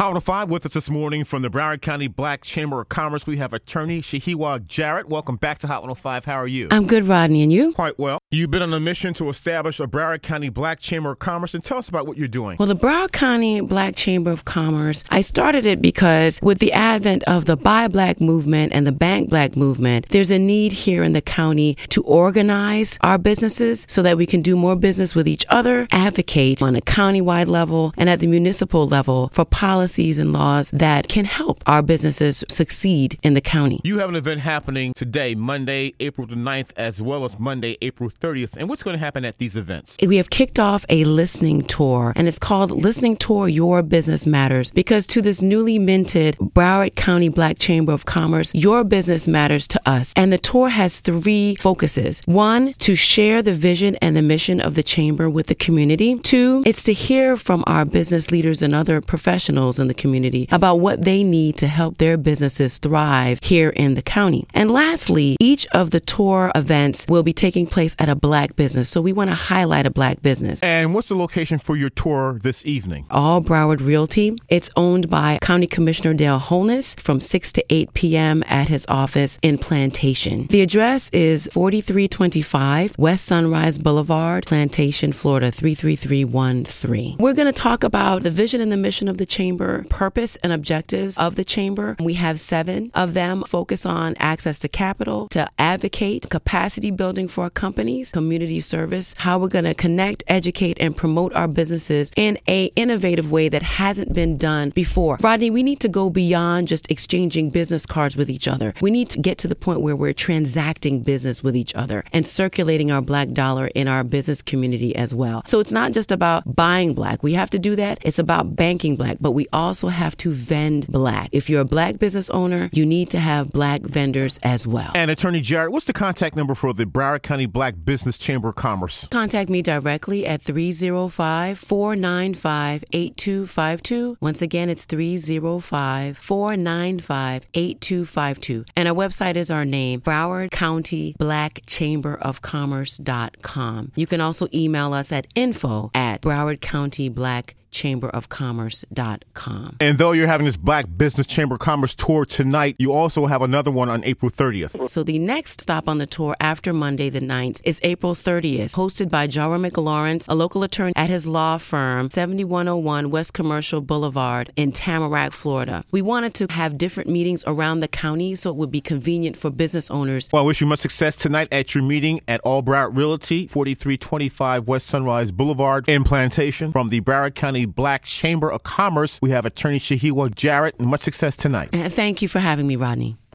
Hot on five with us this morning from the Broward County Black Chamber of Commerce. We have attorney Shahiwa Jarrett. Welcome back to Hot 105. How are you? I'm good, Rodney, and you? Quite well. You've been on a mission to establish a Broward County Black Chamber of Commerce, and tell us about what you're doing. Well, the Broward County Black Chamber of Commerce, I started it because with the advent of the Buy Black movement and the Bank Black movement, there's a need here in the county to organize our businesses so that we can do more business with each other, advocate on a countywide level and at the municipal level for policies and laws that can help our businesses succeed in the county. You have an event happening today, Monday, April the 9th, as well as Monday, April 30th. And what's going to happen at these events? We have kicked off a listening tour, and it's called Listening Tour Your Business Matters because to this newly minted Broward County Black Chamber of Commerce, your business matters to us. And the tour has three focuses. One, to share the vision and the mission of the chamber with the community. Two, it's to hear from our business leaders and other professionals in the community about what they need to help their businesses thrive here in the county. And lastly, each of the tour events will be taking place at a black business. So we want to highlight a black business. And what's the location for your tour this evening? All Broward Realty. It's owned by County Commissioner Dale Holness from 6 to 8 p.m. at his office in Plantation. The address is 4325 West Sunrise Boulevard, Plantation, Florida 33313. We're going to talk about the vision and the mission of the chamber, purpose and objectives of the chamber. We have seven of them focus on access to capital, to advocate, capacity building for companies, community service, how we're going to connect, educate, and promote our businesses in a innovative way that hasn't been done before. Rodney, we need to go beyond just exchanging business cards with each other. We need to get to the point where we're transacting business with each other and circulating our black dollar in our business community as well. So it's not just about buying black. We have to do that. It's about banking black, but we also have to vend black. If you're a black business owner, you need to have black vendors as well. And Attorney Jarrett, what's the contact number for the Broward County Black Business Chamber of Commerce? Contact me directly at 305 495 8252. Once again, it's 305 495 8252. And our website is our name, Broward County Black Chamber of Commerce.com. You can also email us at info at Broward County Black chamberofcommerce.com. And though you're having this Black Business Chamber of Commerce tour tonight, you also have another one on April 30th. So the next stop on the tour after Monday the 9th is April 30th, hosted by Jara McLawrence, a local attorney at his law firm, 7101 West Commercial Boulevard in Tamarac, Florida. We wanted to have different meetings around the county so it would be convenient for business owners. Well, I wish you much success tonight at your meeting at All Broward Realty, 4325 West Sunrise Boulevard in Plantation. From the Broward County Black Chamber of Commerce, we have attorney Shahiwa Jarrett. And much success tonight. Uh, thank you for having me, Rodney.